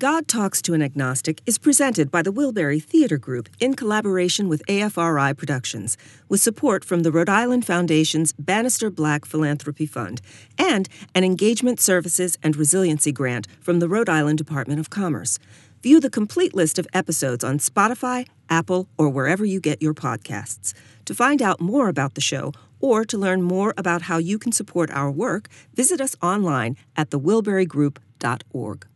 God Talks to an Agnostic is presented by the Wilbury Theater Group in collaboration with AFRI Productions, with support from the Rhode Island Foundation's Bannister Black Philanthropy Fund and an Engagement Services and Resiliency Grant from the Rhode Island Department of Commerce. View the complete list of episodes on Spotify, Apple, or wherever you get your podcasts. To find out more about the show or to learn more about how you can support our work, visit us online at thewilburygroup.org.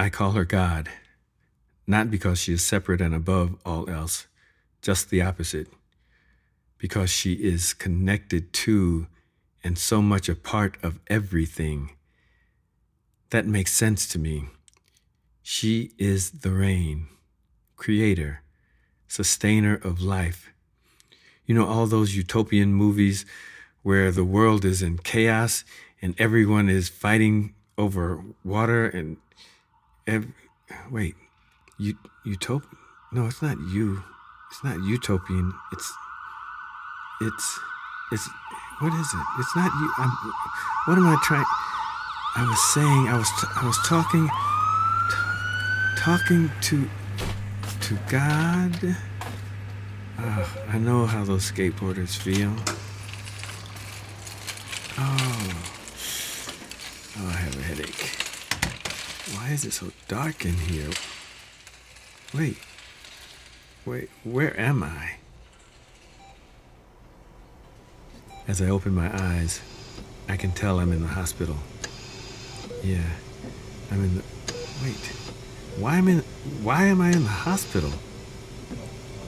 I call her God, not because she is separate and above all else, just the opposite, because she is connected to and so much a part of everything. That makes sense to me. She is the rain, creator, sustainer of life. You know, all those utopian movies where the world is in chaos and everyone is fighting over water and Wait, you utop? No, it's not you. It's not utopian. It's it's it's what is it? It's not you. I'm, what am I trying? I was saying. I was t- I was talking t- talking to to God. Uh, I know how those skateboarders feel. Oh, oh, I have a headache. Why is it so dark in here? Wait. Wait, where am I? As I open my eyes, I can tell I'm in the hospital. Yeah, I'm in the. Wait. Why am in? Why am I in the hospital?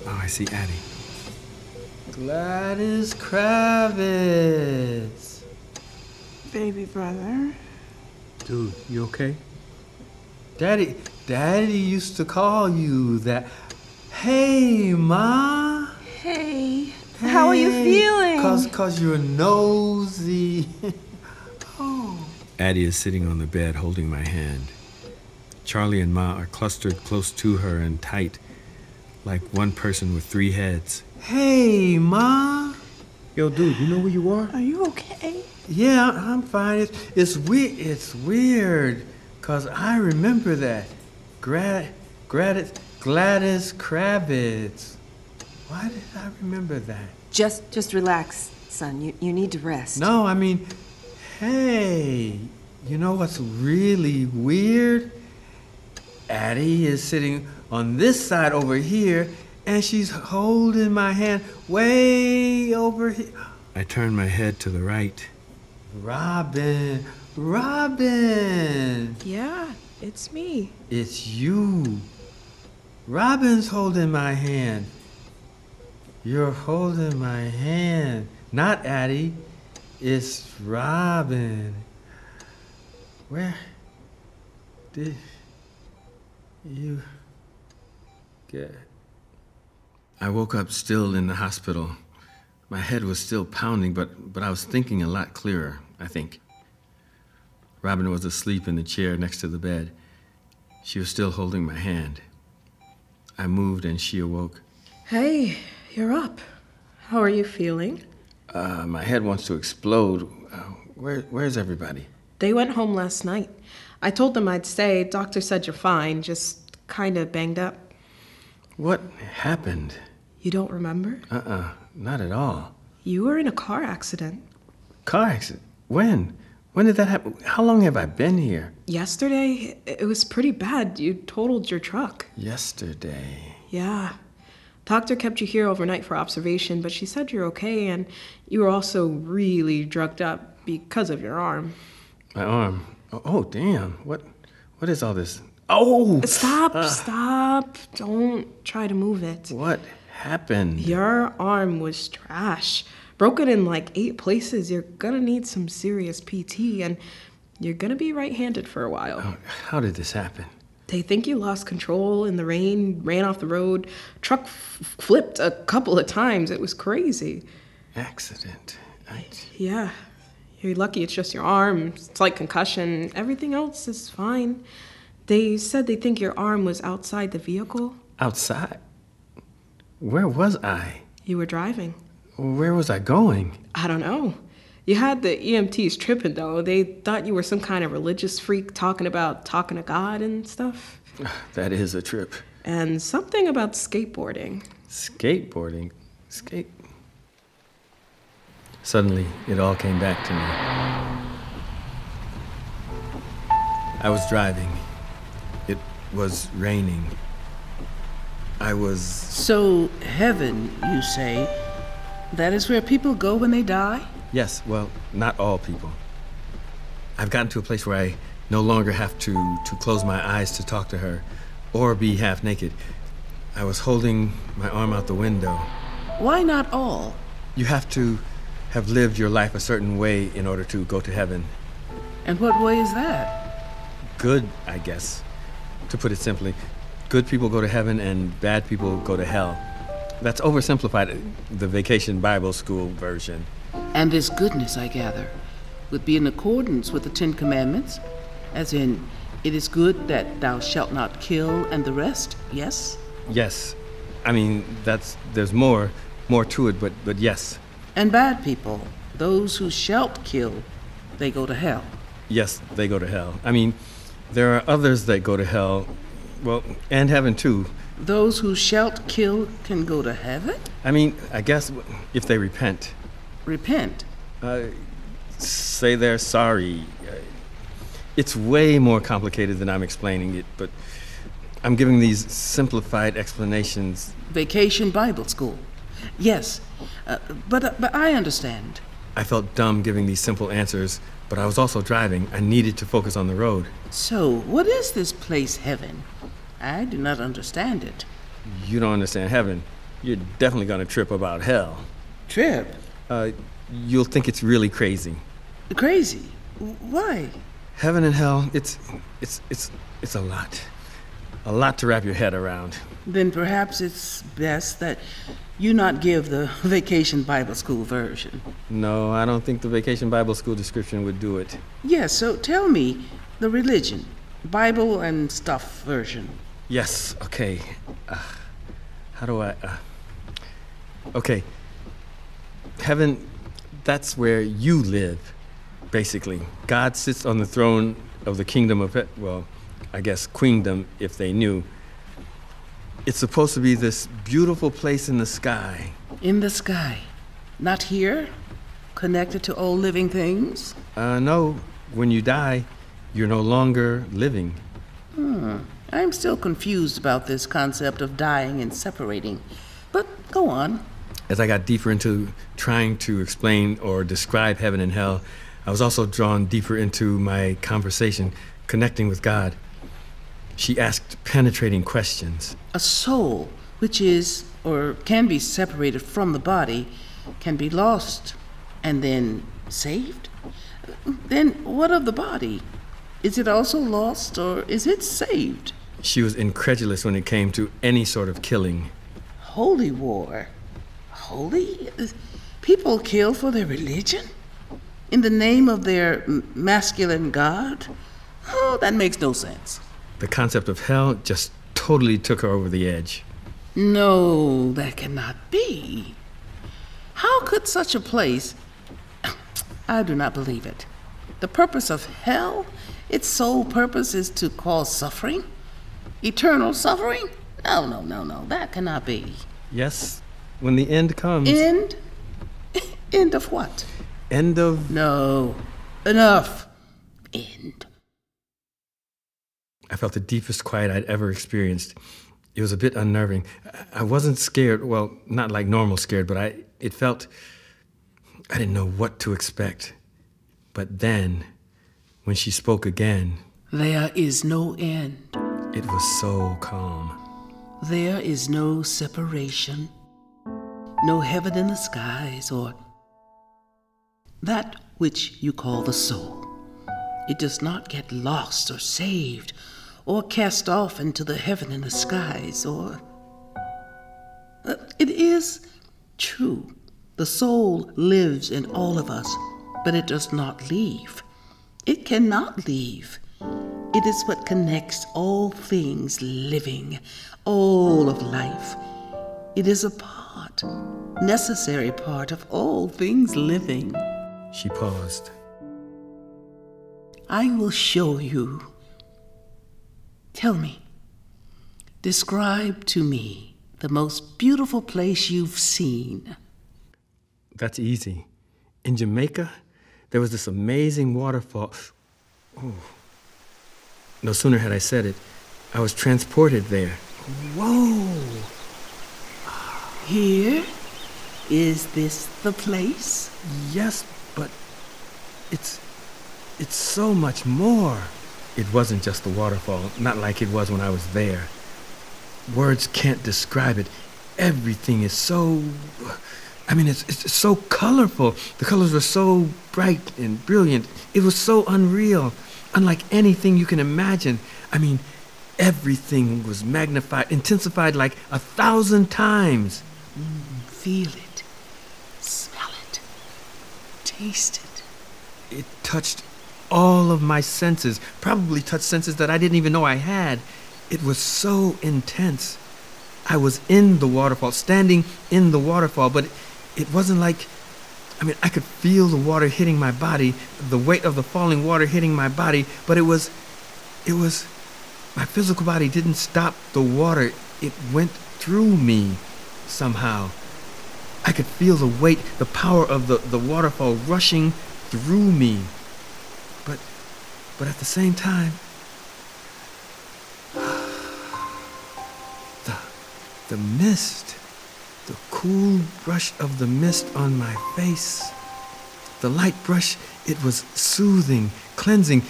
Oh, I see Addie. Gladys Kravitz. Baby brother. Dude, you okay? Daddy, Daddy used to call you that. Hey, Ma. Hey. How are you Hey, feeling? Cause, cause you're nosy. oh. Addie is sitting on the bed holding my hand. Charlie and Ma are clustered close to her and tight, like one person with three heads. Hey, Ma. Yo, dude, you know where you are? Are you okay? Yeah, I'm fine. It's, it's weird. It's weird, cause I remember that. Grad, Gladys, Gladys Kravitz. Why did I remember that? Just just relax, son. You you need to rest. No, I mean, hey, you know what's really weird? Addie is sitting on this side over here, and she's holding my hand way over here. I turn my head to the right. Robin, Robin, Yeah, it's me. it's you. Robin's holding my hand. You're holding my hand. Not Addie. It's Robin. Where did you get? I woke up still in the hospital. My head was still pounding, but, but I was thinking a lot clearer, I think. Robin was asleep in the chair next to the bed. She was still holding my hand. I moved and she awoke. Hey, you're up. How are you feeling? Uh, my head wants to explode. Uh, where, where's everybody? They went home last night. I told them I'd stay. Doctor said you're fine, just kind of banged up. What happened? You don't remember? Uh uh not at all. You were in a car accident. Car accident? When? When did that happen? How long have I been here? Yesterday, it was pretty bad. You totaled your truck. Yesterday. Yeah. Doctor kept you here overnight for observation, but she said you're okay and you were also really drugged up because of your arm. My arm. Oh, oh damn. What what is all this? Oh uh, Stop, ah. stop. Don't try to move it. what happened? Your arm was trash. Broken in like eight places. You're gonna need some serious PT and you're gonna be right handed for a while. Oh, how did this happen? They think you lost control in the rain, ran off the road, truck f- flipped a couple of times. It was crazy. Accident. I, Yeah. You're lucky it's just your arm. Slight concussion. Everything else is fine. They said they think your arm was outside the vehicle. outside. Where was I? You were driving. Where was I going? I don't know. You had the EMTs tripping though. They thought you were some kind of religious freak talking about talking to God and stuff. That is a trip. And something about skateboarding. Skateboarding? Skate. Suddenly, it all came back to me. I was driving. It was raining. I was. So, heaven, you say, that is where people go when they die? Yes, well, not all people. I've gotten to a place where I no longer have to, to close my eyes to talk to her or be half naked. I was holding my arm out the window. Why not all? You have to have lived your life a certain way in order to go to heaven. And what way is that? Good, I guess. To put it simply, good people go to heaven and bad people go to hell. That's oversimplified, the Vacation Bible School version. And this goodness, I gather, would be in accordance with the Ten Commandments? As in, it is good that thou shalt not kill and the rest, yes? Yes. I mean, that's there's more more to it, but but yes. And bad people, those who shalt kill, they go to hell. Yes, they go to hell. I mean, there are others that go to hell, well, and heaven too. Those who shalt kill can go to heaven? I mean, I guess if they repent. Repent? Uh, say they're sorry. It's way more complicated than I'm explaining it, but I'm giving these simplified explanations. Vacation Bible School. Yes, uh, but, uh, but I understand. I felt dumb giving these simple answers, but I was also driving. I needed to focus on the road. So, what is this place, heaven? I do not understand it. You don't understand heaven. You're definitely going to trip about hell. Trip? Uh, you'll think it's really crazy. Crazy? Why? Heaven and hell, it's it's it's it's a lot. A lot to wrap your head around. Then perhaps it's best that you not give the Vacation Bible School version. No, I don't think the Vacation Bible School description would do it. Yes, so tell me the religion, Bible and stuff version. Yes, okay. Uh, how do I. Uh, okay. Heaven, that's where you live, basically. God sits on the throne of the kingdom of, well, I guess, queendom, if they knew. It's supposed to be this beautiful place in the sky. In the sky? Not here? Connected to all living things? Uh, no. When you die, you're no longer living. Hmm. I'm still confused about this concept of dying and separating. But go on. As I got deeper into trying to explain or describe heaven and hell, I was also drawn deeper into my conversation, connecting with God. She asked penetrating questions. A soul, which is or can be separated from the body, can be lost and then saved? Then what of the body? Is it also lost or is it saved? She was incredulous when it came to any sort of killing. Holy war? Holy? People kill for their religion? In the name of their masculine god? Oh, that makes no sense. The concept of hell just totally took her over the edge. No, that cannot be. How could such a place. I do not believe it. The purpose of hell, its sole purpose is to cause suffering? Eternal suffering? No, no, no, no. That cannot be. Yes, when the end comes. End? End of what? End of. No. Enough. End. I felt the deepest quiet I'd ever experienced. It was a bit unnerving. I wasn't scared, well, not like normal scared, but I it felt I didn't know what to expect. But then when she spoke again, there is no end. It was so calm. There is no separation, no heaven in the skies, or that which you call the soul. It does not get lost or saved or cast off into the heaven in the skies, or. Uh, it is true. The soul lives in all of us, but it does not leave. It cannot leave. It is what connects all things living, all of life. It is a part, necessary part of all things living. She paused. I will show you. Tell me, describe to me the most beautiful place you've seen. That's easy. In Jamaica, there was this amazing waterfall. Ooh. No sooner had I said it, I was transported there. Whoa! Here? Is this the place? Yes, but it's it's so much more. It wasn't just the waterfall, not like it was when I was there. Words can't describe it. Everything is so I mean, it's, it's so colorful. The colors were so bright and brilliant. It was so unreal, unlike anything you can imagine. I mean, everything was magnified, intensified like a thousand times. Mm, feel it, smell it, taste it. It touched all of my senses, probably touched senses that I didn't even know I had. It was so intense. I was in the waterfall, standing in the waterfall, but it wasn't like I mean, I could feel the water hitting my body, the weight of the falling water hitting my body, but it was it was my physical body didn't stop the water. It went through me somehow. I could feel the weight, the power of the, the waterfall rushing through me. But but at the same time the the mist cool brush of the mist on my face. The light brush, it was soothing, cleansing.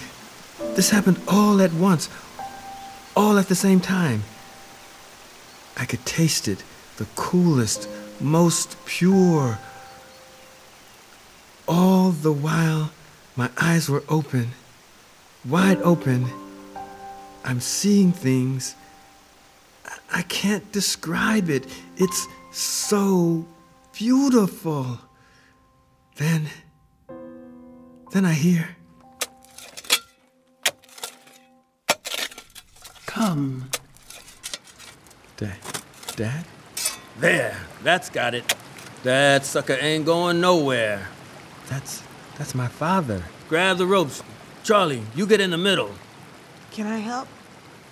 This happened all at once, all at the same time. I could taste it, the coolest, most pure. All the while, my eyes were open, wide open. I'm seeing things. I can't describe it. It's so beautiful. Then, then I hear. Come. Dad. Dad? There, that's got it. That sucker ain't going nowhere. That's that's my father. Grab the ropes. Charlie, you get in the middle. Can I help?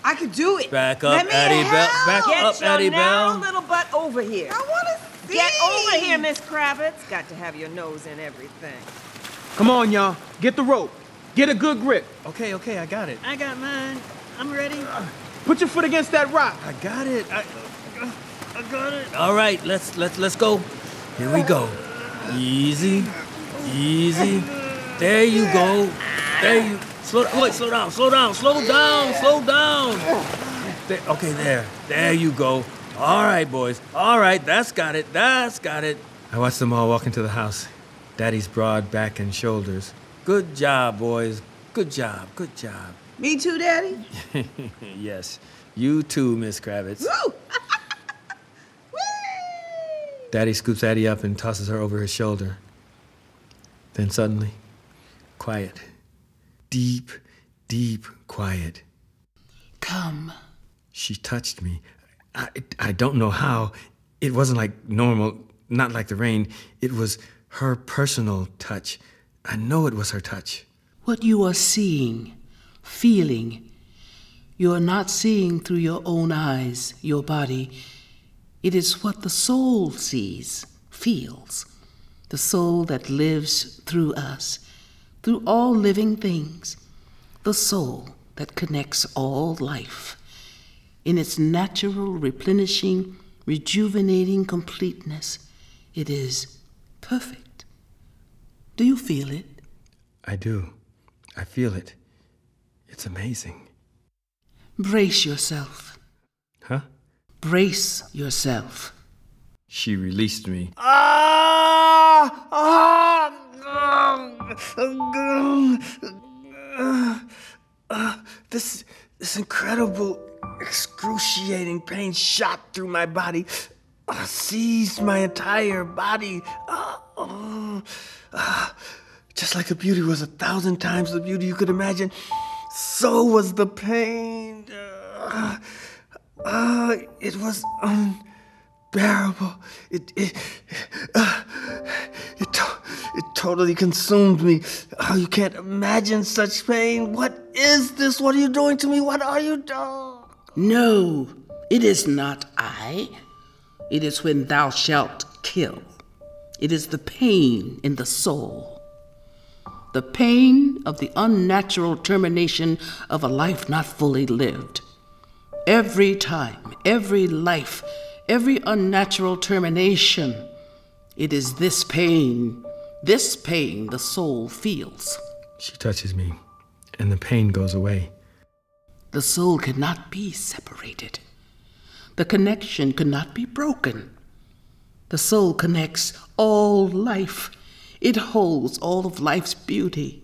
I could do it. Back up, Let me Addie Bell. Back Get up, your Addie narrow Bell. little butt over here. I want to see. Get over here, Miss Kravitz. Got to have your nose in everything. Come on, y'all. Get the rope. Get a good grip. Okay, okay, I got it. I got mine. I'm ready. Put your foot against that rock. I got it. I, I got it. All right, let's let's let's go. Here we go. Easy, easy. There you go. There you. Slow. Wait, slow down. Slow down. Slow down. Slow down. There, okay, there. There you go. All right, boys. All right, that's got it. That's got it. I watched them all walk into the house. Daddy's broad back and shoulders. Good job, boys. Good job. Good job. Me too, Daddy. yes. You too, Miss Kravitz. Woo! Daddy scoops Addie up and tosses her over his shoulder. Then suddenly, quiet. Deep, deep quiet. Come. She touched me. I, I don't know how. It wasn't like normal, not like the rain. It was her personal touch. I know it was her touch. What you are seeing, feeling, you are not seeing through your own eyes, your body. It is what the soul sees, feels. The soul that lives through us, through all living things. The soul that connects all life. In its natural, replenishing, rejuvenating completeness, it is perfect. Do you feel it? I do. I feel it. It's amazing. Brace yourself. Huh? Brace yourself. She released me. Ah! Ah! This, this incredible, excruciating pain shot through my body, uh, seized my entire body. Oh, ah. Just like the beauty was a thousand times the beauty you could imagine, so was the pain. Ah, it was unbearable. It it uh, it totally consumed me. Oh, you can't imagine such pain. What is this? What are you doing to me? What are you doing? No, it is not I. It is when thou shalt kill. It is the pain in the soul. The pain of the unnatural termination of a life not fully lived. Every time, every life, every unnatural termination, it is this pain, this pain the soul feels. She touches me, and the pain goes away. The soul cannot be separated. The connection cannot be broken. The soul connects all life. It holds all of life's beauty.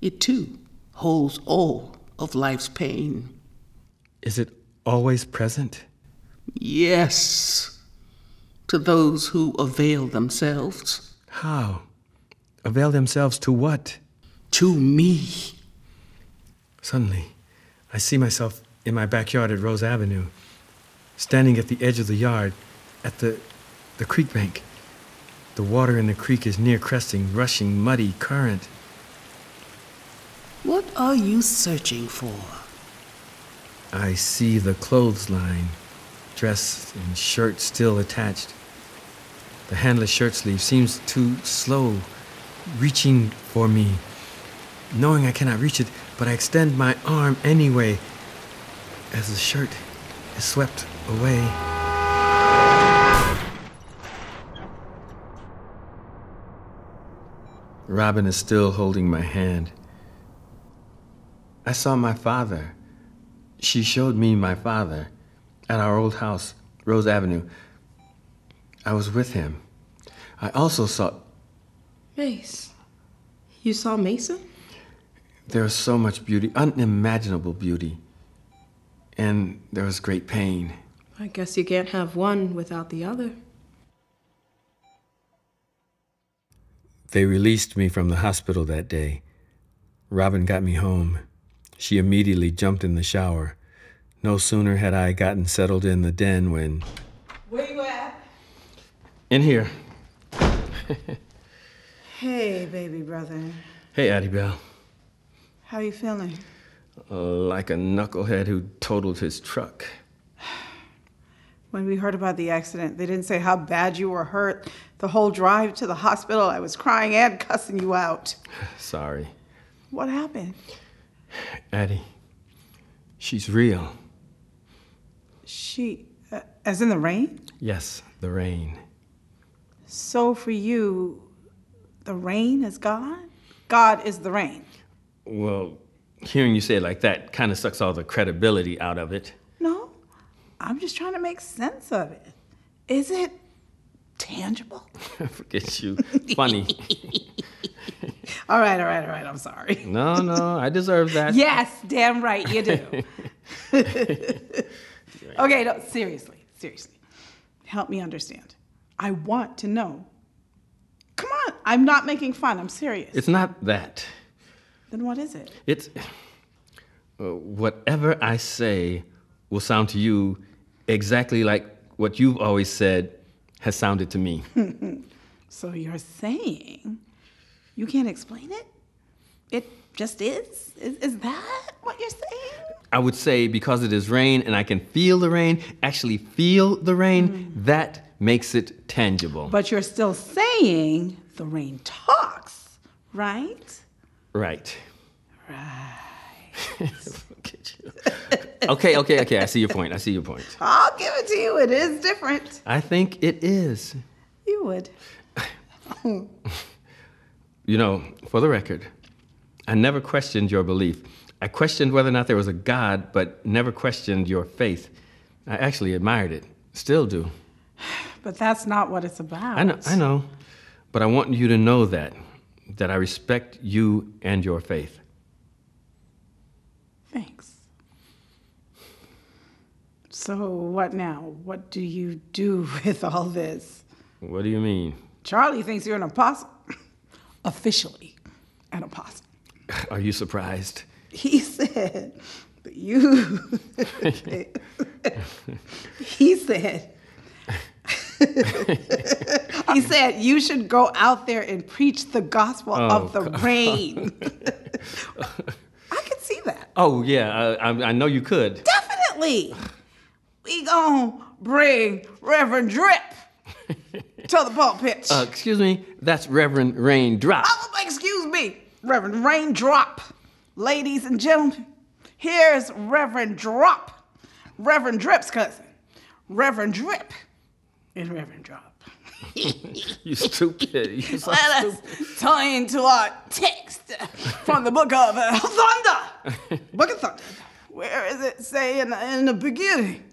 It too holds all of life's pain. Is it always present? Yes, to those who avail themselves. How? Avail themselves to what? To me. Suddenly, I see myself in my backyard at Rose Avenue, standing at the edge of the yard, at the, the creek bank. The water in the creek is near cresting, rushing, muddy current. What are you searching for? I see the clothesline, dress and shirt still attached. The handless shirt sleeve seems too slow, reaching for me. Knowing I cannot reach it, but I extend my arm anyway as the shirt is swept away. Robin is still holding my hand. I saw my father. She showed me my father at our old house, Rose Avenue. I was with him. I also saw. Mace. You saw Mason? There was so much beauty, unimaginable beauty. And there was great pain. I guess you can't have one without the other. They released me from the hospital that day. Robin got me home. She immediately jumped in the shower. No sooner had I gotten settled in the den when. Where you at? In here. Hey, baby brother. Hey, Addie Bell. How are you feeling? Uh, like a knucklehead who totaled his truck. When we heard about the accident, they didn't say how bad you were hurt. The whole drive to the hospital, I was crying and cussing you out. Sorry. What happened? Addie, she's real. She, uh, as in the rain? Yes, the rain. So for you, the rain is God? God is the rain. Well, hearing you say it like that kind of sucks all the credibility out of it. No, I'm just trying to make sense of it. Is it tangible? Forget you. Funny. All right, all right, all right. I'm sorry. no, no, I deserve that. Yes, damn right you do. okay, no, seriously, seriously. Help me understand. I want to know. Come on, I'm not making fun. I'm serious. It's not that. then what is it? It's uh, whatever I say will sound to you exactly like what you've always said has sounded to me. So you're saying you can't explain it? It just is? Is, is that what you're saying? I would say because it is rain and I can feel the rain, actually feel the rain, that makes it tangible. But you're still saying the rain talks, right? right. You. okay, okay, okay. I see your point. I see your point. I'll give it to you. It is different. I think it is. You would. You know, for the record, I never questioned your belief. I questioned whether or not there was a God, but never questioned your faith. I actually admired it. Still do. But that's not what it's about. I know, I know. But I want you to know that, that I respect you and your faith. Thanks. So, what now? What do you do with all this? What do you mean? Charlie thinks you're an apostle. Officially, an apostle. Are you surprised? He said, but you. he said, he said, you should go out there and preach the gospel of the rain. I could see that. Oh, yeah, I, I, I know you could. Definitely. We gonna bring Reverend Drip to the pulpit. Uh, excuse me, that's Reverend Rain Drop. Oh, excuse me, Reverend Raindrop. Ladies and gentlemen, here's Reverend Drop, Reverend Drip's cousin, Reverend Drip, and Reverend Drop. you stupid. You so Let stupid. us turn to our text from the book of uh, Thunder. book of Thunder. Where is it say in the, in the beginning?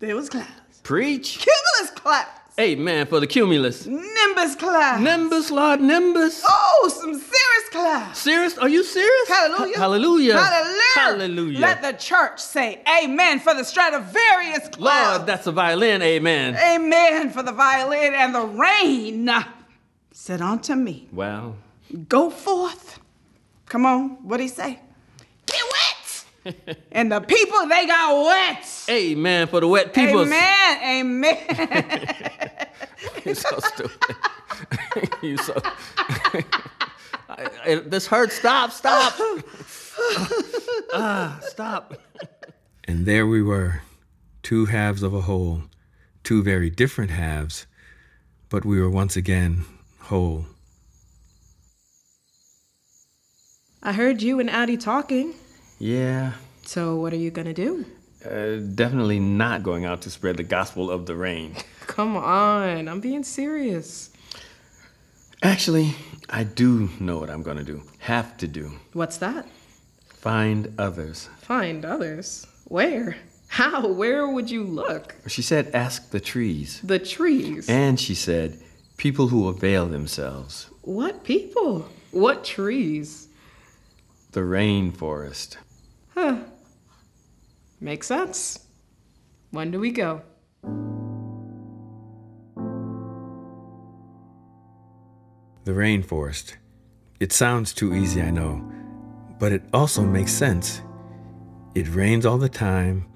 There was clouds. Preach. Cumulus clouds. Amen for the cumulus. Nimbus clouds. Nimbus, Lord Nimbus. Oh, some serious clouds. Serious? Are you serious? Hallelujah. Hallelujah. Hallelujah. Hallelujah. Let the church say amen for the Stradivarius cloud. Lord, that's a violin. Amen. Amen for the violin and the rain. Said unto me, Well, go forth. Come on, what'd he say? Get wet. and the people, they got wet. amen for the wet people. Amen. Amen. You're so stupid. you so. I- I- this hurts. Stop. Stop. ah, stop. And there we were, two halves of a whole, two very different halves, but we were once again whole. I heard you and Addie talking. Yeah. So what are you gonna do? Uh, definitely not going out to spread the gospel of the rain. Come on, I'm being serious. Actually, I do know what I'm gonna do. Have to do. What's that? Find others. Find others. Where? How? Where would you look? She said, ask the trees. The trees. And she said, people who avail themselves. What people? What trees? The rainforest. Huh. Makes sense. When do we go? The rainforest. It sounds too easy, I know, but it also makes sense. It rains all the time.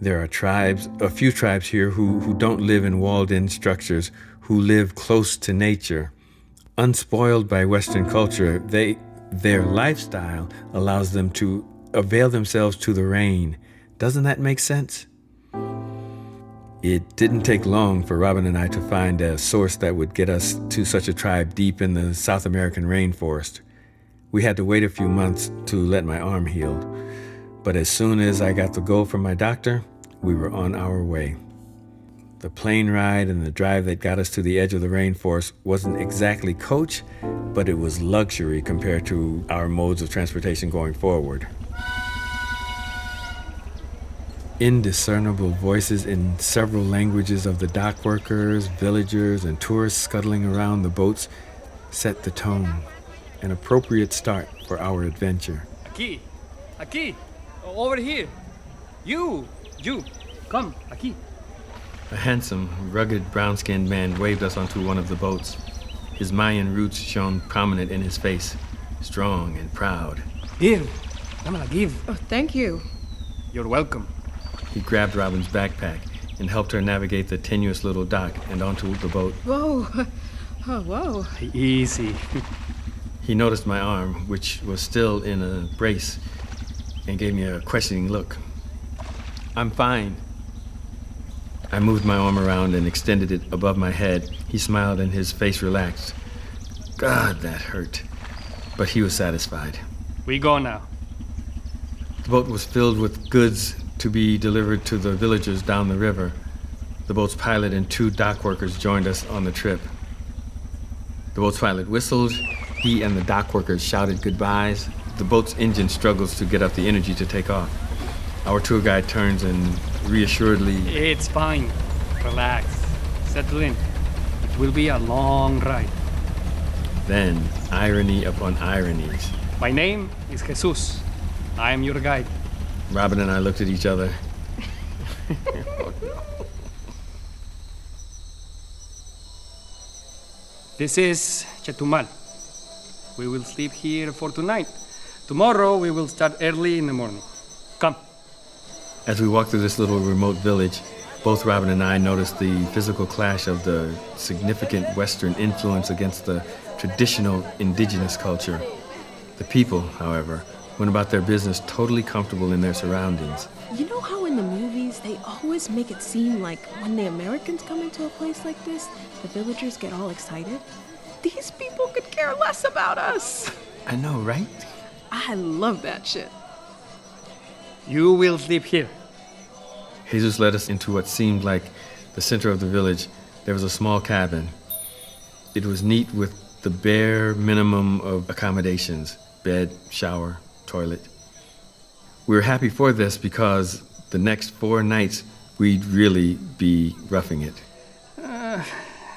There are tribes, a few tribes here who, who don't live in walled in structures, who live close to nature. Unspoiled by Western culture, they, their lifestyle allows them to avail themselves to the rain. Doesn't that make sense? It didn't take long for Robin and I to find a source that would get us to such a tribe deep in the South American rainforest. We had to wait a few months to let my arm heal, but as soon as I got the go from my doctor, we were on our way. The plane ride and the drive that got us to the edge of the rainforest wasn't exactly coach, but it was luxury compared to our modes of transportation going forward. Indiscernible voices in several languages of the dock workers, villagers, and tourists scuttling around the boats set the tone, an appropriate start for our adventure. Aquí, aquí, over here. You, you, come, aquí. A handsome, rugged, brown skinned man waved us onto one of the boats. His Mayan roots shone prominent in his face, strong and proud. Here, dámela, give. Oh, thank you. You're welcome. He grabbed Robin's backpack and helped her navigate the tenuous little dock and onto the boat. Whoa. Oh, whoa. Easy. He noticed my arm, which was still in a brace, and gave me a questioning look. I'm fine. I moved my arm around and extended it above my head. He smiled and his face relaxed. God, that hurt. But he was satisfied. We go now. The boat was filled with goods to be delivered to the villagers down the river. The boat's pilot and two dock workers joined us on the trip. The boat's pilot whistled. He and the dock workers shouted goodbyes. The boat's engine struggles to get up the energy to take off. Our tour guide turns and reassuredly, It's fine. Relax. Settle in. It will be a long ride. then irony upon ironies. My name is Jesus. I am your guide. Robin and I looked at each other. This is Chetumal. We will sleep here for tonight. Tomorrow we will start early in the morning. Come. As we walked through this little remote village, Both Robin and I noticed the physical clash of the significant Western influence against the traditional indigenous culture. The people, however, went about their business totally comfortable in their surroundings. You know how in the movies they always make it seem like when the Americans come into a place like this, the villagers get all excited? These people could care less about us. I know, right? I love that shit. You will sleep here. Jesus led us into what seemed like the center of the village. There was a small cabin. It was neat with the bare minimum of accommodations bed, shower, toilet. We were happy for this because the next four nights we'd really be roughing it. Uh,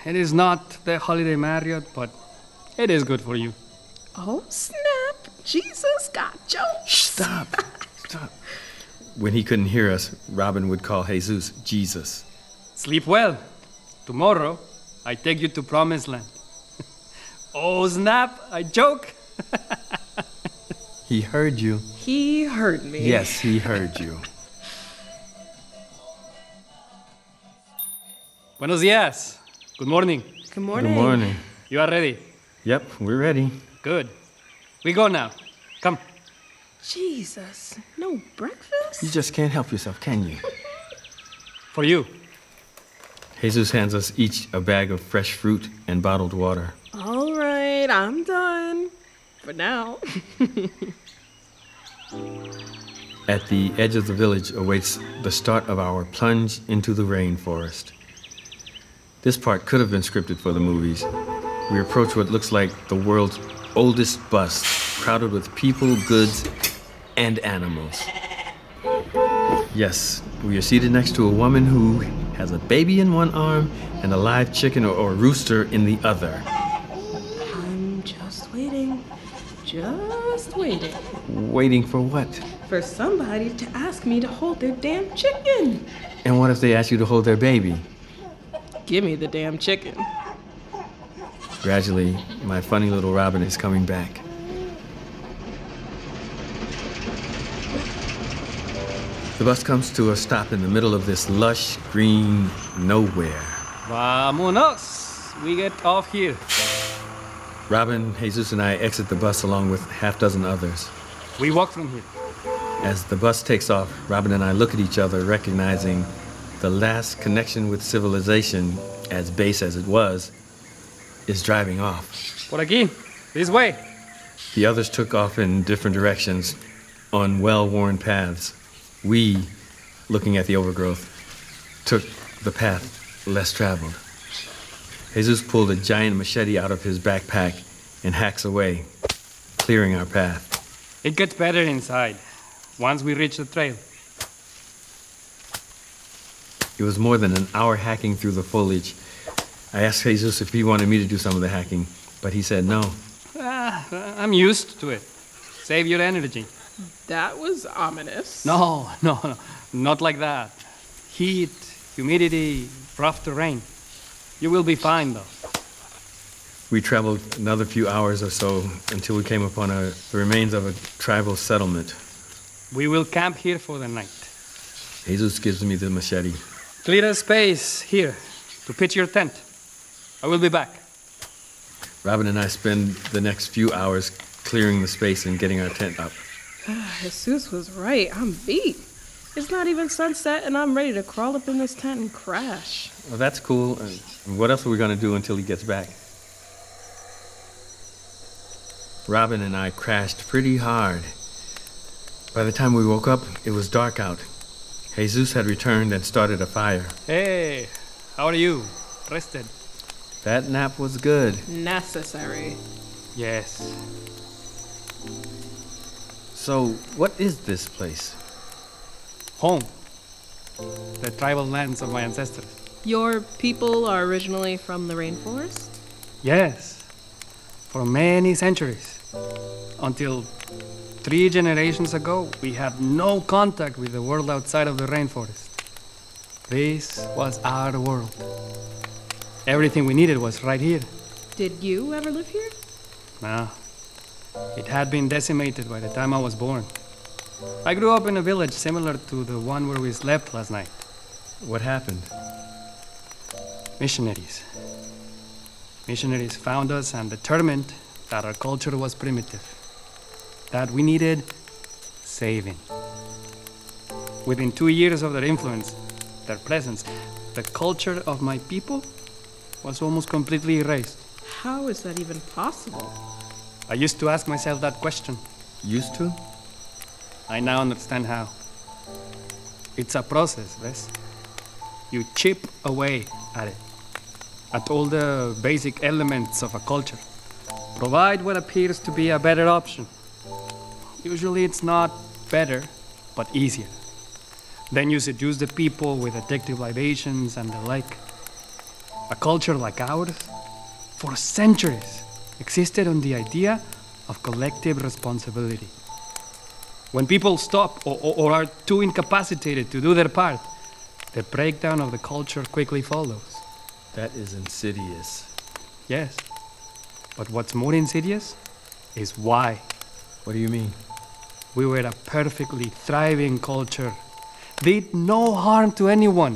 it is not the holiday Marriott, but it is good for you. Oh, snap. Jesus got jokes. Stop. Stop. When he couldn't hear us, Robin would call Jesus Jesus. Sleep well. Tomorrow, I take you to Promised Land. oh, snap. I joke. he heard you. He heard me. Yes, he heard you. Buenos dias. Good morning. Good morning. Good morning. You are ready? Yep, we're ready. Good. We go now. Come. Jesus, no breakfast? You just can't help yourself, can you? For you. Jesus hands us each a bag of fresh fruit and bottled water. All right, I'm done. For now. At the edge of the village awaits the start of our plunge into the rainforest. This part could have been scripted for the movies. We approach what looks like the world's oldest bus, crowded with people, goods, and animals. Yes, we are seated next to a woman who has a baby in one arm and a live chicken or, or rooster in the other. I'm just waiting. Just waiting. Waiting for what? For somebody to ask me to hold their damn chicken. And what if they ask you to hold their baby? Give me the damn chicken. Gradually, my funny little Robin is coming back. The bus comes to a stop in the middle of this lush green nowhere. Vámonos! We get off here. Robin, Jesus, and I exit the bus along with half dozen others. We walk from here. As the bus takes off, Robin and I look at each other, recognizing the last connection with civilization, as base as it was, is driving off. Por aquí. This way. The others took off in different directions on well worn paths. We, looking at the overgrowth, took the path less traveled. Jesus pulled a giant machete out of his backpack and hacks away, clearing our path. It gets better inside once we reach the trail. It was more than an hour hacking through the foliage. I asked Jesus if he wanted me to do some of the hacking, but he said no. Ah, I'm used to it. Save your energy. That was ominous. No, no, no, not like that. Heat, humidity, rough terrain. You will be fine, though. We traveled another few hours or so until we came upon a, the remains of a tribal settlement. We will camp here for the night. Jesus gives me the machete. Clear a space here to pitch your tent. I will be back. Robin and I spend the next few hours clearing the space and getting our tent up. Ah, Jesus was right. I'm beat. It's not even sunset, and I'm ready to crawl up in this tent and crash. Well, that's cool. And what else are we going to do until he gets back? Robin and I crashed pretty hard. By the time we woke up, it was dark out. Jesus had returned and started a fire. Hey, how are you? Rested? That nap was good. Necessary. Yes. So, what is this place? Home. The tribal lands of my ancestors. Your people are originally from the rainforest? Yes. For many centuries. Until three generations ago, we had no contact with the world outside of the rainforest. This was our world. Everything we needed was right here. Did you ever live here? No. It had been decimated by the time I was born. I grew up in a village similar to the one where we slept last night. What happened? Missionaries. Missionaries found us and determined that our culture was primitive, that we needed saving. Within two years of their influence, their presence, the culture of my people was almost completely erased. How is that even possible? I used to ask myself that question. Used to? I now understand how. It's a process, Wes. You chip away at it, at all the basic elements of a culture. Provide what appears to be a better option. Usually it's not better, but easier. Then you seduce the people with addictive libations and the like. A culture like ours, for centuries, existed on the idea of collective responsibility. When people stop or, or, or, are too incapacitated to do their part, the breakdown of the culture quickly follows. That is insidious. Yes. But what's more insidious is why. What do you mean? We were a perfectly thriving culture. Did no harm to anyone.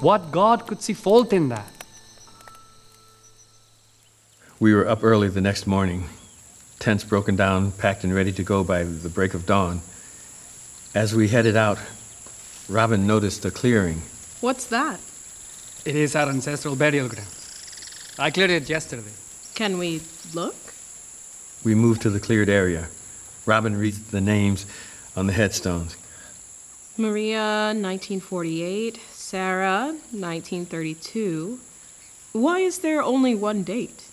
What God could see fault in that? We were up early the next morning, tents broken down, packed and ready to go by the break of dawn. As we headed out, Robin noticed a clearing. What's that? It is our ancestral burial ground. I cleared it yesterday. Can we look? We moved to the cleared area. Robin reads the names on the headstones. Maria, 1948. Sarah, 1932. Why is there only one date?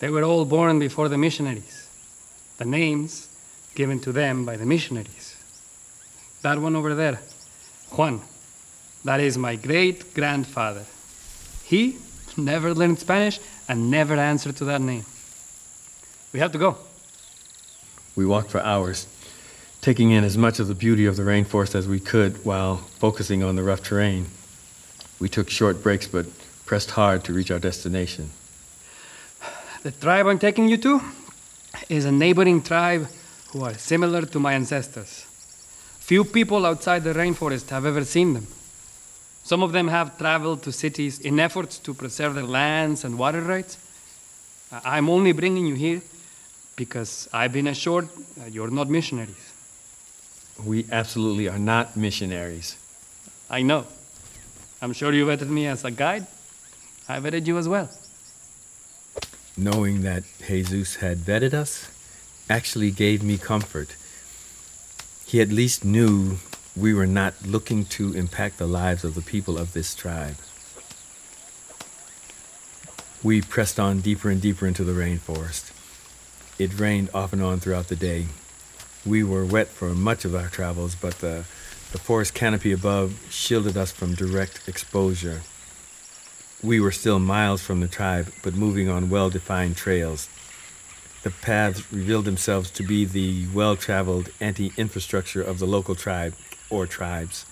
They were all born before the missionaries. The names given to them by the missionaries. That one over there, Juan, that is my great grandfather. He never learned Spanish and never answered to that name. We have to go. We walked for hours, taking in as much of the beauty of the rainforest as we could while focusing on the rough terrain. We took short breaks but pressed hard to reach our destination. The tribe I'm taking you to is a neighboring tribe who are similar to my ancestors. Few people outside the rainforest have ever seen them. Some of them have traveled to cities in efforts to preserve their lands and water rights. Uh, I'm only bringing you here because I've been assured uh, you're not missionaries. We absolutely are not missionaries. I know. I'm sure you vetted me as a guide. I vetted you as well. Knowing that Jesus had vetted us actually gave me comfort. He at least knew we were not looking to impact the lives of the people of this tribe. We pressed on deeper and deeper into the rainforest. It rained off and on throughout the day. We were wet for much of our travels, but the, the forest canopy above shielded us from direct exposure. We were still miles from the tribe, but moving on well defined trails. The paths revealed themselves to be the well traveled anti infrastructure of the local tribe or tribes.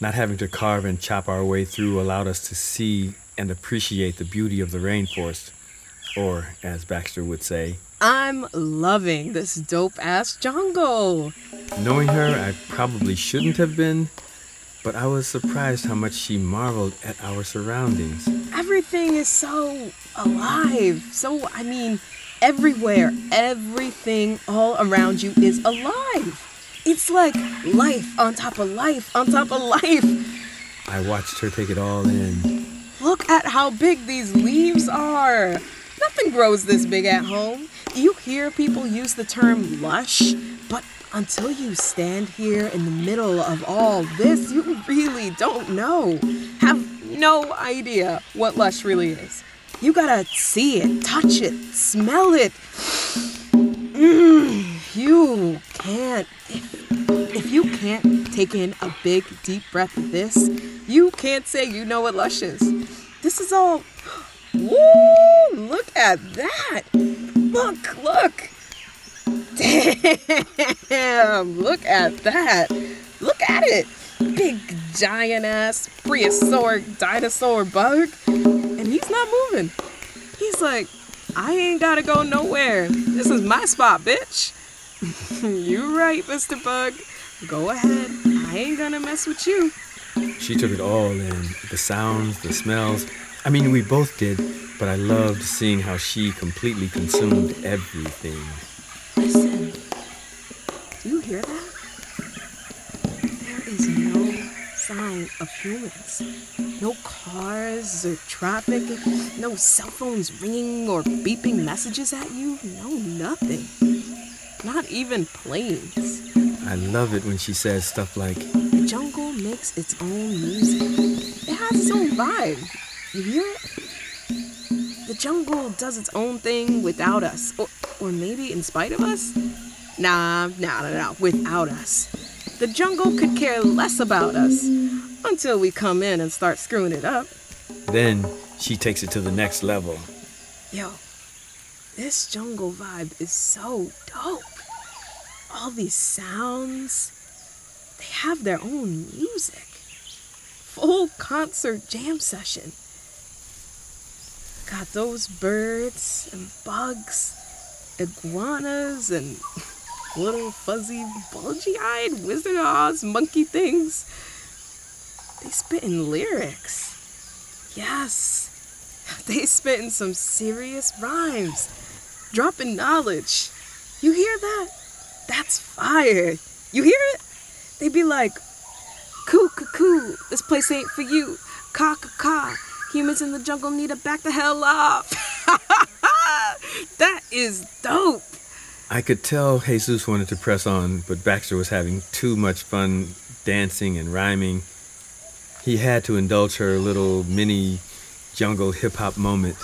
Not having to carve and chop our way through allowed us to see and appreciate the beauty of the rainforest, or as Baxter would say, I'm loving this dope ass jungle. Knowing her, I probably shouldn't have been, but I was surprised how much she marveled at our surroundings. Everything is so alive. So, I mean, everywhere, everything all around you is alive. It's like life on top of life on top of life. I watched her take it all in. Look at how big these leaves are. Nothing grows this big at home. You hear people use the term lush, but until you stand here in the middle of all this, you really don't know. Have no idea what lush really is. You gotta see it, touch it, smell it. Mm, you can't. If, you can't take in a big, deep breath of this, you can't say you know what lush is. This is all. Woo! Look at that! Look, look! Damn! Look at that! Look at it! Big giant ass prehistoric dinosaur bug. And he's not moving. He's like, I ain't gotta go nowhere. This is my spot, bitch. you right, Mr. Bug. Go ahead. I ain't gonna mess with you. She took it all in the sounds, the smells. I mean, we both did, but I loved seeing how she completely consumed everything. Listen. Do you hear that? There is no sign of humans. No cars or traffic. No cell phones ringing or beeping messages at you. No, nothing. Not even planes. I love it when she says stuff like, The jungle makes its own music. It has its own vibe. You hear it? The jungle does its own thing without us. Or, or maybe in spite of us? Nah, nah, nah, nah, without us. The jungle could care less about us until we come in and start screwing it up. then she takes it to the next level. Yo, this jungle vibe is so dope. All these sounds, they have their own music. Full concert jam session. Got those birds and bugs, iguanas and little fuzzy, bulgy eyed wizard Oz monkey things. They spit in lyrics. Yes, they spit in some serious rhymes, dropping knowledge. You hear that? That's fire. You hear it? They'd be like, coo, coo, this place ain't for you. Caw, caw, humans in the jungle need to back the hell off. that is dope. I could tell Jesus wanted to press on, but Baxter was having too much fun dancing and rhyming. He had to indulge her little mini jungle hip hop moment.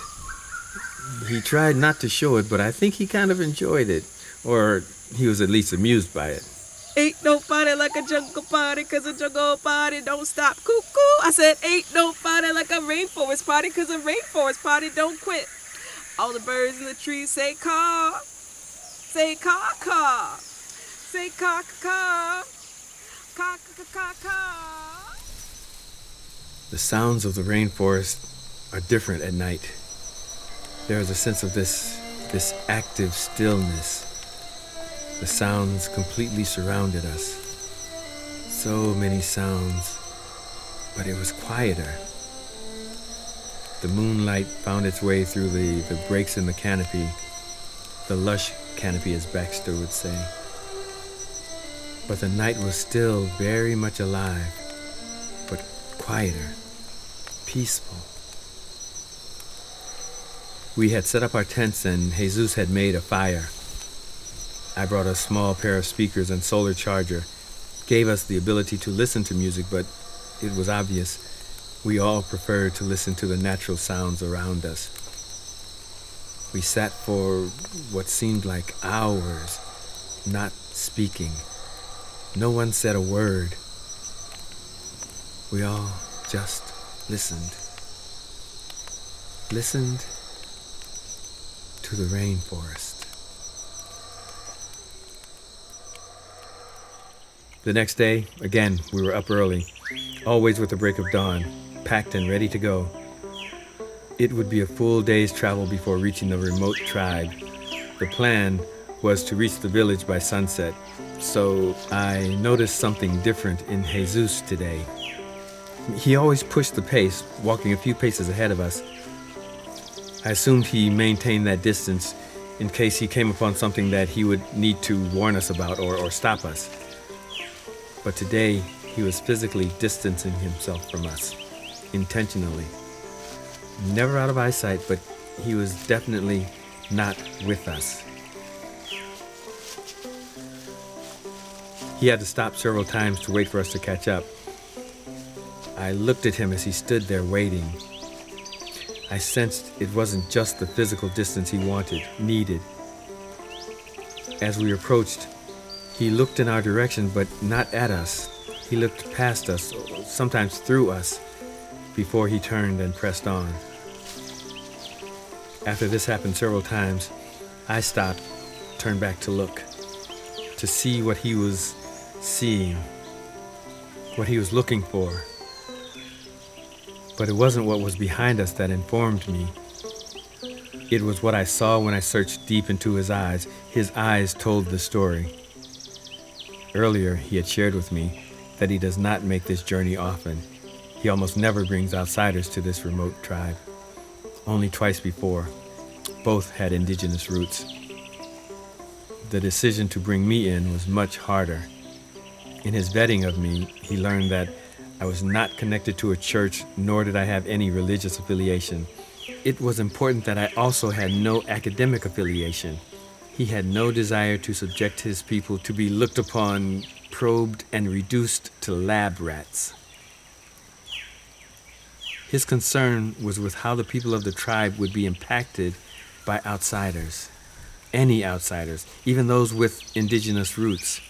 He tried not to show it, but I think he kind of enjoyed it, or he was at least amused by it. Ain't no party like a jungle party, cause a jungle party don't stop. Cuckoo! I said, ain't no party like a rainforest party, cause a rainforest party don't quit. All the birds in the trees say caw. Say caw caw. Say caw caw. Caw caw caw caw. The sounds of the rainforest are different at night. There is a sense of this this active stillness. The sounds completely surrounded us. So many sounds, but it was quieter. The moonlight found its way through the, the breaks in the canopy, the lush canopy, as Baxter would say. But the night was still very much alive, but quieter, peaceful. We had set up our tents and Jesus had made a fire. I brought a small pair of speakers and solar charger, gave us the ability to listen to music, but it was obvious we all preferred to listen to the natural sounds around us. We sat for what seemed like hours, not speaking. No one said a word. We all just listened. Listened to the rainforest. The next day, again, we were up early, always with the break of dawn, packed and ready to go. It would be a full day's travel before reaching the remote tribe. The plan was to reach the village by sunset, so I noticed something different in Jesus today. He always pushed the pace, walking a few paces ahead of us. I assumed he maintained that distance in case he came upon something that he would need to warn us about or, or stop us. But today, he was physically distancing himself from us, intentionally. Never out of eyesight, but he was definitely not with us. He had to stop several times to wait for us to catch up. I looked at him as he stood there waiting. I sensed it wasn't just the physical distance he wanted, needed. As we approached, he looked in our direction, but not at us. He looked past us, sometimes through us, before he turned and pressed on. After this happened several times, I stopped, turned back to look, to see what he was seeing, what he was looking for. But it wasn't what was behind us that informed me. It was what I saw when I searched deep into his eyes. His eyes told the story. Earlier, he had shared with me that he does not make this journey often. He almost never brings outsiders to this remote tribe. Only twice before. Both had indigenous roots. The decision to bring me in was much harder. In his vetting of me, he learned that I was not connected to a church, nor did I have any religious affiliation. It was important that I also had no academic affiliation. He had no desire to subject his people to be looked upon, probed, and reduced to lab rats. His concern was with how the people of the tribe would be impacted by outsiders. Any outsiders, even those with indigenous roots.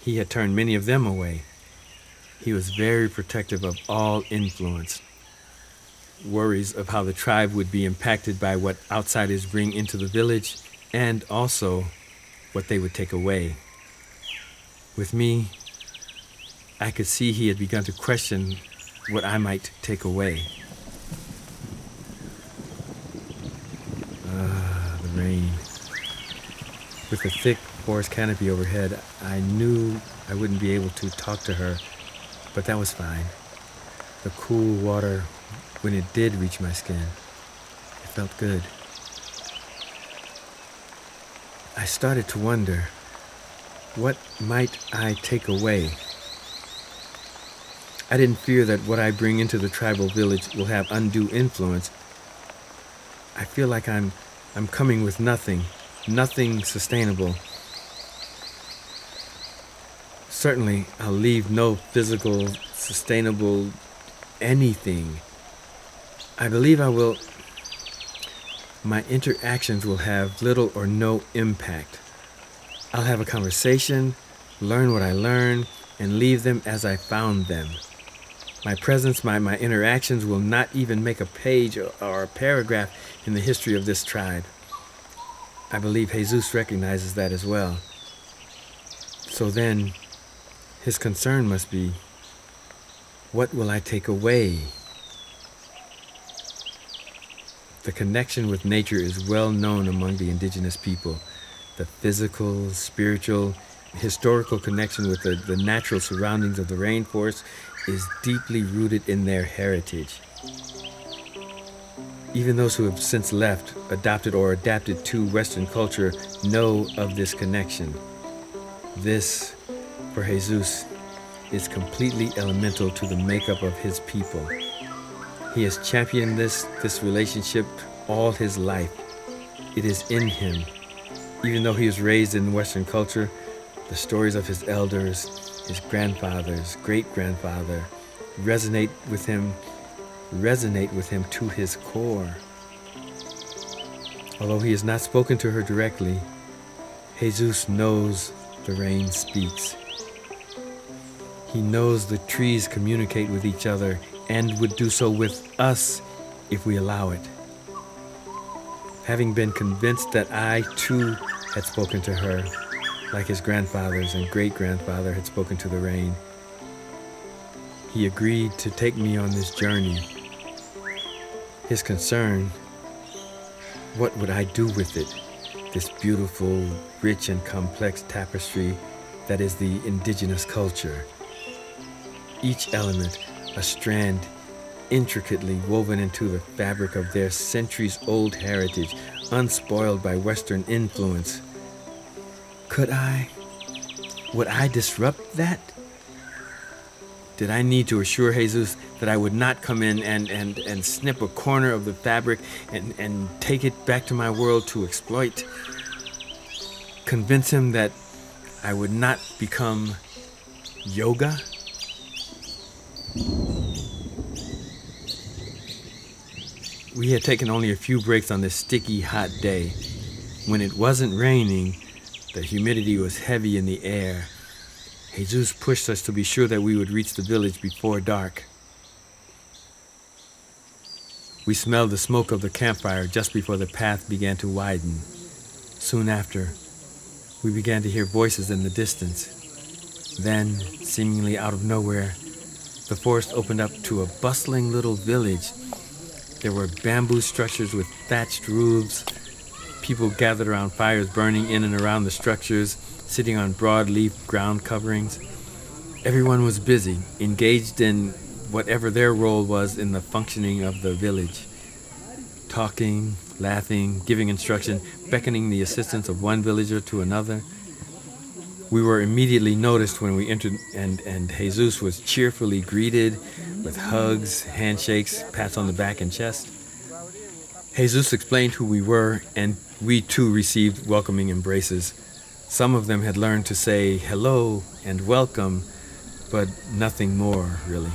He had turned many of them away. He was very protective of all influence. Worries of how the tribe would be impacted by what outsiders bring into the village and also what they would take away. With me, I could see he had begun to question what I might take away. Ah, the rain. With the thick forest canopy overhead, I knew I wouldn't be able to talk to her, but that was fine. The cool water, when it did reach my skin, it felt good. I started to wonder what might I take away? I didn't fear that what I bring into the tribal village will have undue influence. I feel like I'm I'm coming with nothing, nothing sustainable. Certainly, I'll leave no physical, sustainable anything. I believe I will. My interactions will have little or no impact. I'll have a conversation, learn what I learn, and leave them as I found them. My presence, my, my interactions will not even make a page or, or a paragraph in the history of this tribe. I believe Jesus recognizes that as well. So then, his concern must be what will I take away? The connection with nature is well known among the indigenous people. The physical, spiritual, historical connection with the, the natural surroundings of the rainforest is deeply rooted in their heritage. Even those who have since left, adopted, or adapted to Western culture know of this connection. This for Jesus is completely elemental to the makeup of his people. He has championed this, this relationship all his life. It is in him. Even though he was raised in Western culture, the stories of his elders, his grandfathers, great grandfather, resonate with him, resonate with him to his core. Although he has not spoken to her directly, Jesus knows the rain speaks. He knows the trees communicate with each other and would do so with us if we allow it. Having been convinced that I too had spoken to her, like his grandfathers and great grandfather had spoken to the rain, he agreed to take me on this journey. His concern what would I do with it? This beautiful, rich, and complex tapestry that is the indigenous culture each element a strand intricately woven into the fabric of their centuries old heritage, unspoiled by Western influence. Could I? Would I disrupt that? Did I need to assure Jesus that I would not come in and, and, and snip a corner of the fabric and, and take it back to my world to exploit? Convince him that I would not become yoga? We had taken only a few breaks on this sticky, hot day. When it wasn't raining, the humidity was heavy in the air. Jesus pushed us to be sure that we would reach the village before dark. We smelled the smoke of the campfire just before the path began to widen. Soon after, we began to hear voices in the distance. Then, seemingly out of nowhere, the forest opened up to a bustling little village. There were bamboo structures with thatched roofs. People gathered around fires burning in and around the structures, sitting on broad leaf ground coverings. Everyone was busy, engaged in whatever their role was in the functioning of the village. Talking, laughing, giving instruction, beckoning the assistance of one villager to another. We were immediately noticed when we entered, and, and Jesus was cheerfully greeted with hugs, handshakes, pats on the back and chest. Jesus explained who we were, and we too received welcoming embraces. Some of them had learned to say hello and welcome, but nothing more, really.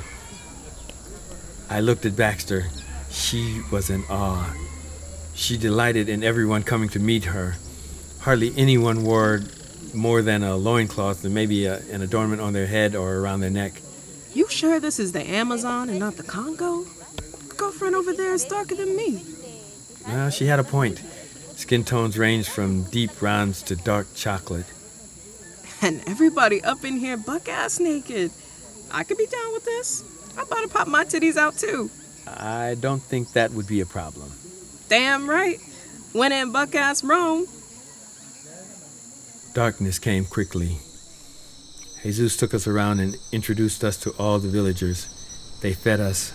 I looked at Baxter. She was in awe. She delighted in everyone coming to meet her. Hardly anyone wore more than a loincloth and maybe a, an adornment on their head or around their neck. You sure this is the Amazon and not the Congo? Girlfriend over there is darker than me. Well, she had a point. Skin tones range from deep bronze to dark chocolate. And everybody up in here buck ass naked. I could be down with this. I'm about to pop my titties out too. I don't think that would be a problem. Damn right. When in buck ass Rome. Darkness came quickly. Jesus took us around and introduced us to all the villagers. They fed us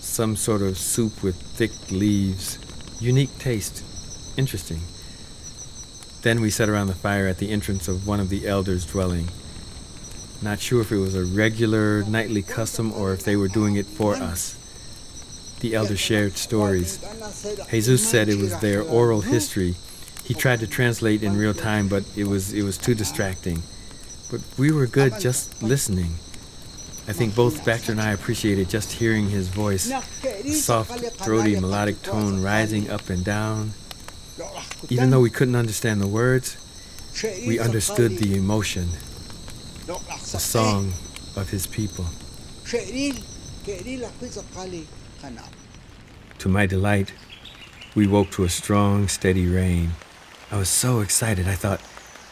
some sort of soup with thick leaves. Unique taste. Interesting. Then we sat around the fire at the entrance of one of the elders' dwelling. Not sure if it was a regular nightly custom or if they were doing it for us. The elders shared stories. Jesus said it was their oral history. He tried to translate in real time, but it was it was too distracting. But we were good just listening. I think both Baxter and I appreciated just hearing his voice, the soft, throaty, melodic tone rising up and down. Even though we couldn't understand the words, we understood the emotion, the song of his people. To my delight, we woke to a strong, steady rain. I was so excited, I thought,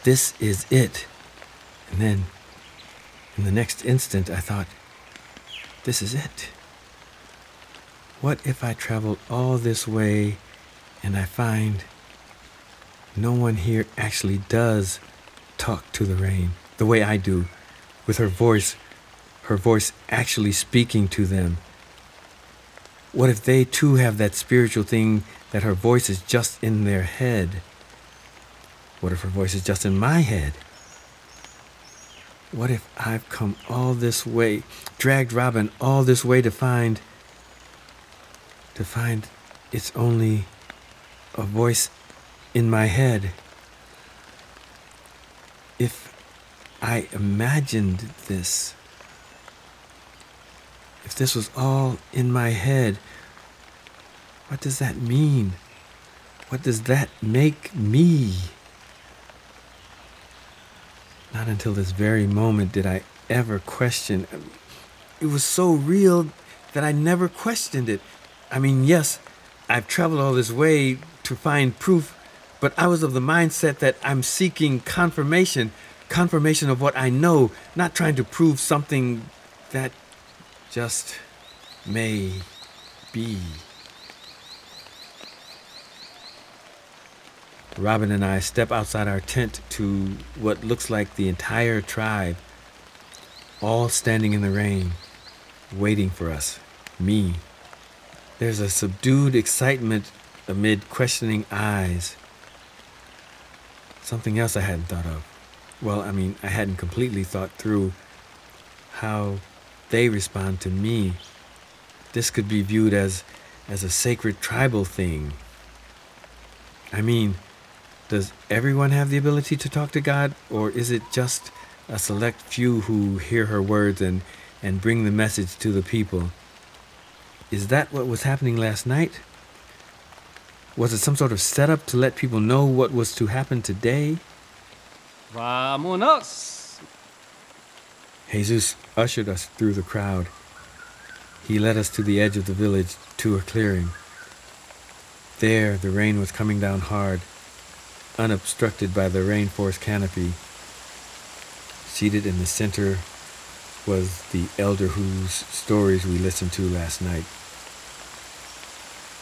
this is it. And then, in the next instant, I thought, this is it. What if I traveled all this way and I find no one here actually does talk to the rain the way I do, with her voice, her voice actually speaking to them? What if they too have that spiritual thing that her voice is just in their head? What if her voice is just in my head? What if I've come all this way, dragged Robin all this way to find, to find it's only a voice in my head? If I imagined this, if this was all in my head, what does that mean? What does that make me? Not until this very moment did I ever question. It was so real that I never questioned it. I mean, yes, I've traveled all this way to find proof, but I was of the mindset that I'm seeking confirmation, confirmation of what I know, not trying to prove something that just may be. Robin and I step outside our tent to what looks like the entire tribe, all standing in the rain, waiting for us, me. There's a subdued excitement amid questioning eyes. Something else I hadn't thought of. Well, I mean, I hadn't completely thought through how they respond to me. This could be viewed as, as a sacred tribal thing. I mean, does everyone have the ability to talk to God, or is it just a select few who hear her words and, and bring the message to the people? Is that what was happening last night? Was it some sort of setup to let people know what was to happen today? Vámonos! Jesus ushered us through the crowd. He led us to the edge of the village, to a clearing. There, the rain was coming down hard, unobstructed by the rainforest canopy. Seated in the center was the elder whose stories we listened to last night.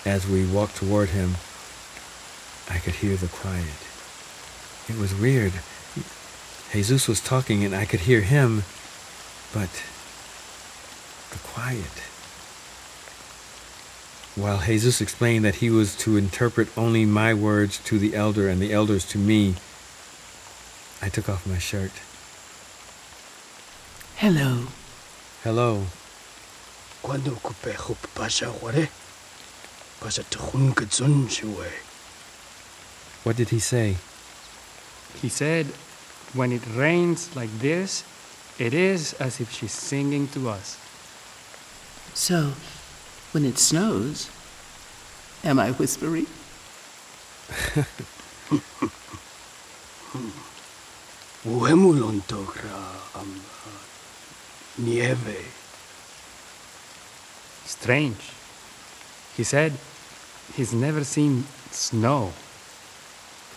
As we walked toward him, I could hear the quiet. It was weird. Jesus was talking and I could hear him, But the quiet. While Jesus explained that he was to interpret only my words to the elder and the elders to me, I took off my shirt. Hello. Hello. Quando kupe hup pasha ware? Pasha tuhun kitsun shiwe. What did he say? He said, when it rains like this, it is as if she's singing to us. So, when it snows, am I whispering? Uemulontogra am nieve. Strange. He said he's never seen snow.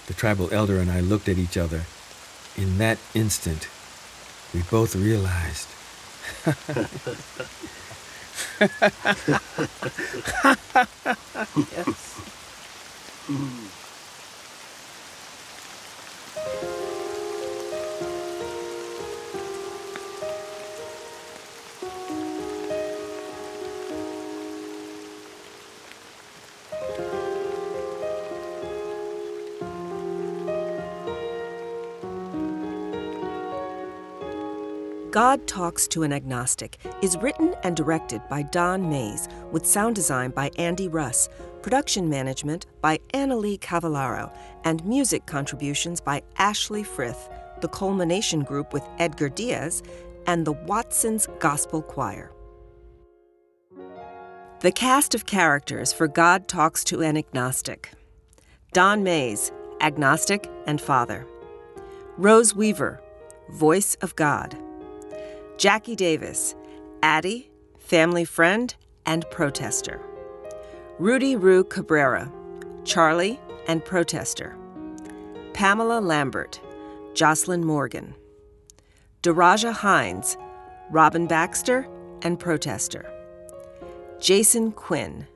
The tribal elder and I looked at each other. In that instant, we both realized. yes. Mm. God Talks to an Agnostic is written and directed by Don Mays, with sound design by Andy Russ, production management by Annalie Cavallaro, and music contributions by Ashley Frith, the Culmination Group with Edgar Diaz, and the Watson's Gospel Choir. The cast of characters for God Talks to an Agnostic Don Mays, Agnostic and Father. Rose Weaver, Voice of God. Jackie Davis, Addie, family friend, and protester. Rudy Rue Cabrera, Charlie and protester. Pamela Lambert, Jocelyn Morgan. Daraja Hines, Robin Baxter, and protester. Jason Quinn,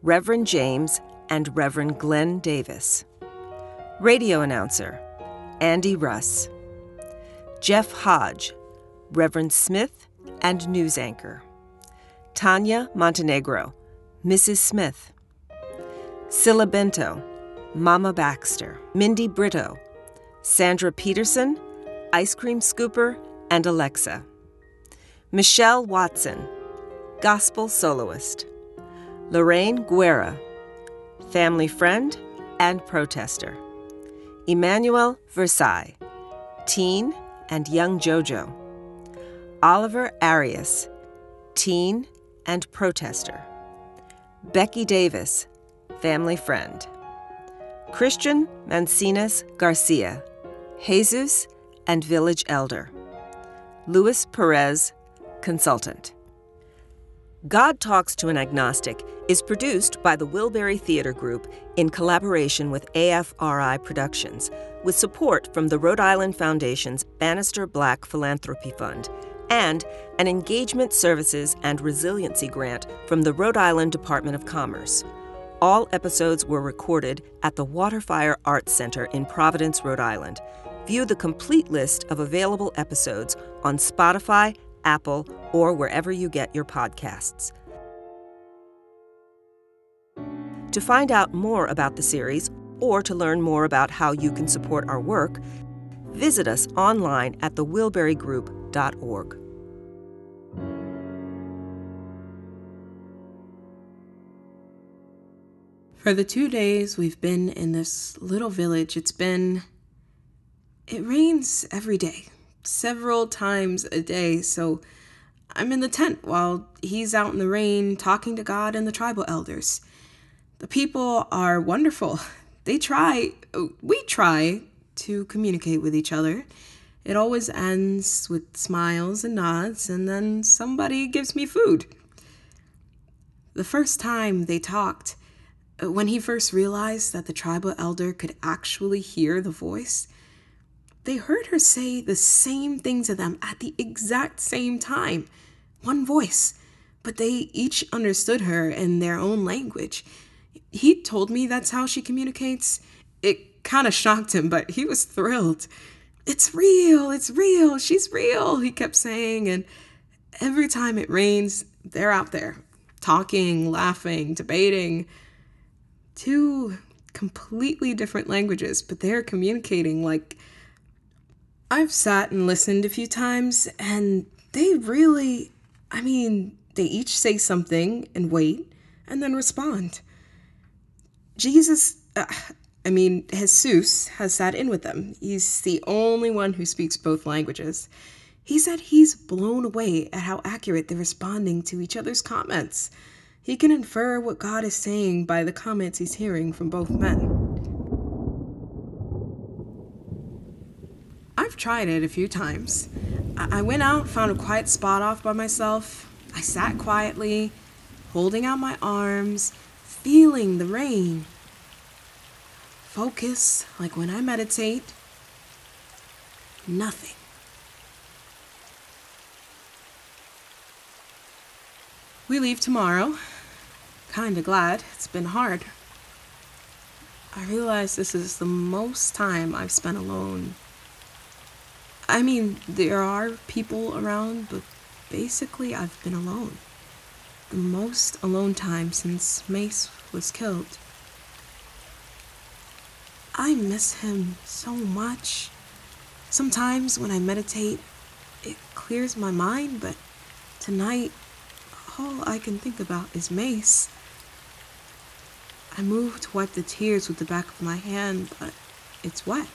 Reverend James and Reverend Glenn Davis. Radio announcer, Andy Russ. Jeff Hodge, Reverend Smith, and news anchor. Tanya Montenegro, Mrs. Smith. Scylla Bento, Mama Baxter. Mindy Brito, Sandra Peterson, Ice Cream Scooper, and Alexa. Michelle Watson, Gospel Soloist. Lorraine Guerra, Family Friend and Protester. Emmanuel Versailles, Teen and Young JoJo. Oliver Arias, teen and protester. Becky Davis, family friend. Christian Mancinas Garcia, Jesus and village elder. Luis Perez, consultant. God Talks to an Agnostic is produced by the Wilbury Theater Group in collaboration with AFRI Productions, with support from the Rhode Island Foundation's Bannister Black Philanthropy Fund and an Engagement Services and Resiliency Grant from the Rhode Island Department of Commerce. All episodes were recorded at the Waterfire Arts Center in Providence, Rhode Island. View the complete list of available episodes on Spotify, Apple, or wherever you get your podcasts. To find out more about the series or to learn more about how you can support our work, visit us online at For the two days we've been in this little village, it's been. It rains every day, several times a day, so I'm in the tent while he's out in the rain talking to God and the tribal elders. The people are wonderful. They try, we try to communicate with each other. It always ends with smiles and nods, and then somebody gives me food. The first time they talked, uh, when he first realized that the tribal elder could actually hear the voice, they heard her say the same thing to them at the exact same time. One voice, but they each understood her in their own language. He told me that's how she communicates. It kind of shocked him, but he was thrilled. It's real, it's real, she's real, he kept saying. And every time it rains, they're out there talking, laughing, debating. Two completely different languages, but they're communicating like. I've sat and listened a few times, and they really, I mean, they each say something and wait and then respond. Jesus, uh, I mean, Jesus has sat in with them. He's the only one who speaks both languages. He said he's blown away at how accurate they're responding to each other's comments. He can infer what God is saying by the comments he's hearing from both men. I've tried it a few times. I went out, found a quiet spot off by myself. I sat quietly, holding out my arms, feeling the rain. Focus, like when I meditate. Nothing. We leave tomorrow. Kinda glad. It's been hard. I realize this is the most time I've spent alone. I mean, there are people around, but basically I've been alone. The most alone time since Mace was killed. I miss him so much. Sometimes when I meditate, it clears my mind, but tonight, all I can think about is Mace. I move to wipe the tears with the back of my hand, but it's wet.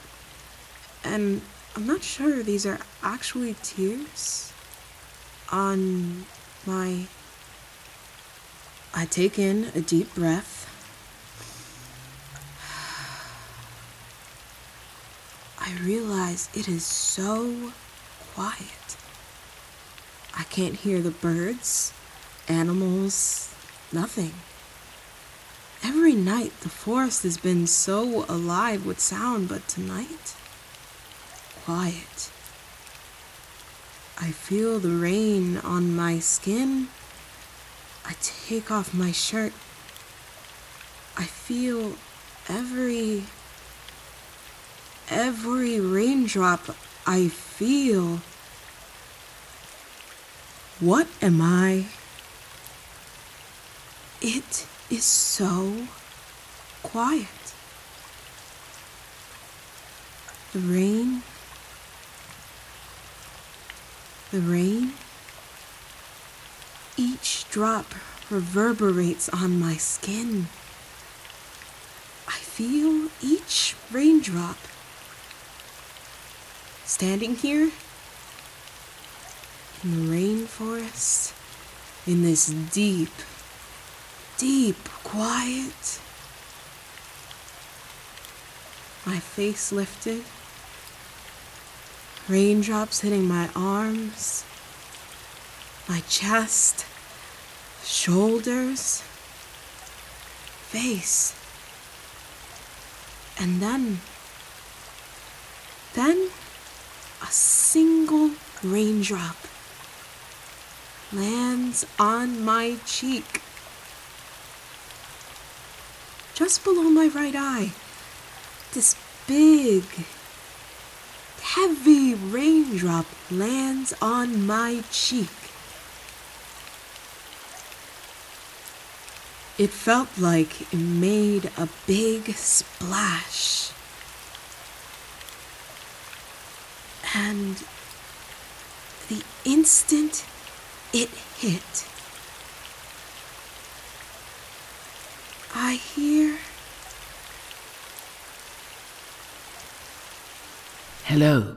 And I'm not sure these are actually tears on my. I take in a deep breath. I realize it is so quiet. I can't hear the birds, animals, nothing. Every night the forest has been so alive with sound, but tonight, quiet. I feel the rain on my skin. I take off my shirt. I feel every every raindrop I feel. What am I? It is so quiet. The rain, the rain, each drop reverberates on my skin. I feel each raindrop standing here in the rainforest, in this deep, deep quiet. My face lifted, raindrops hitting my arms, my chest, shoulders, face. And then, then a single raindrop lands on my cheek. Just below my right eye, this big, heavy raindrop lands on my cheek. It felt like it made a big splash. And the instant it hit, I hear. Hello.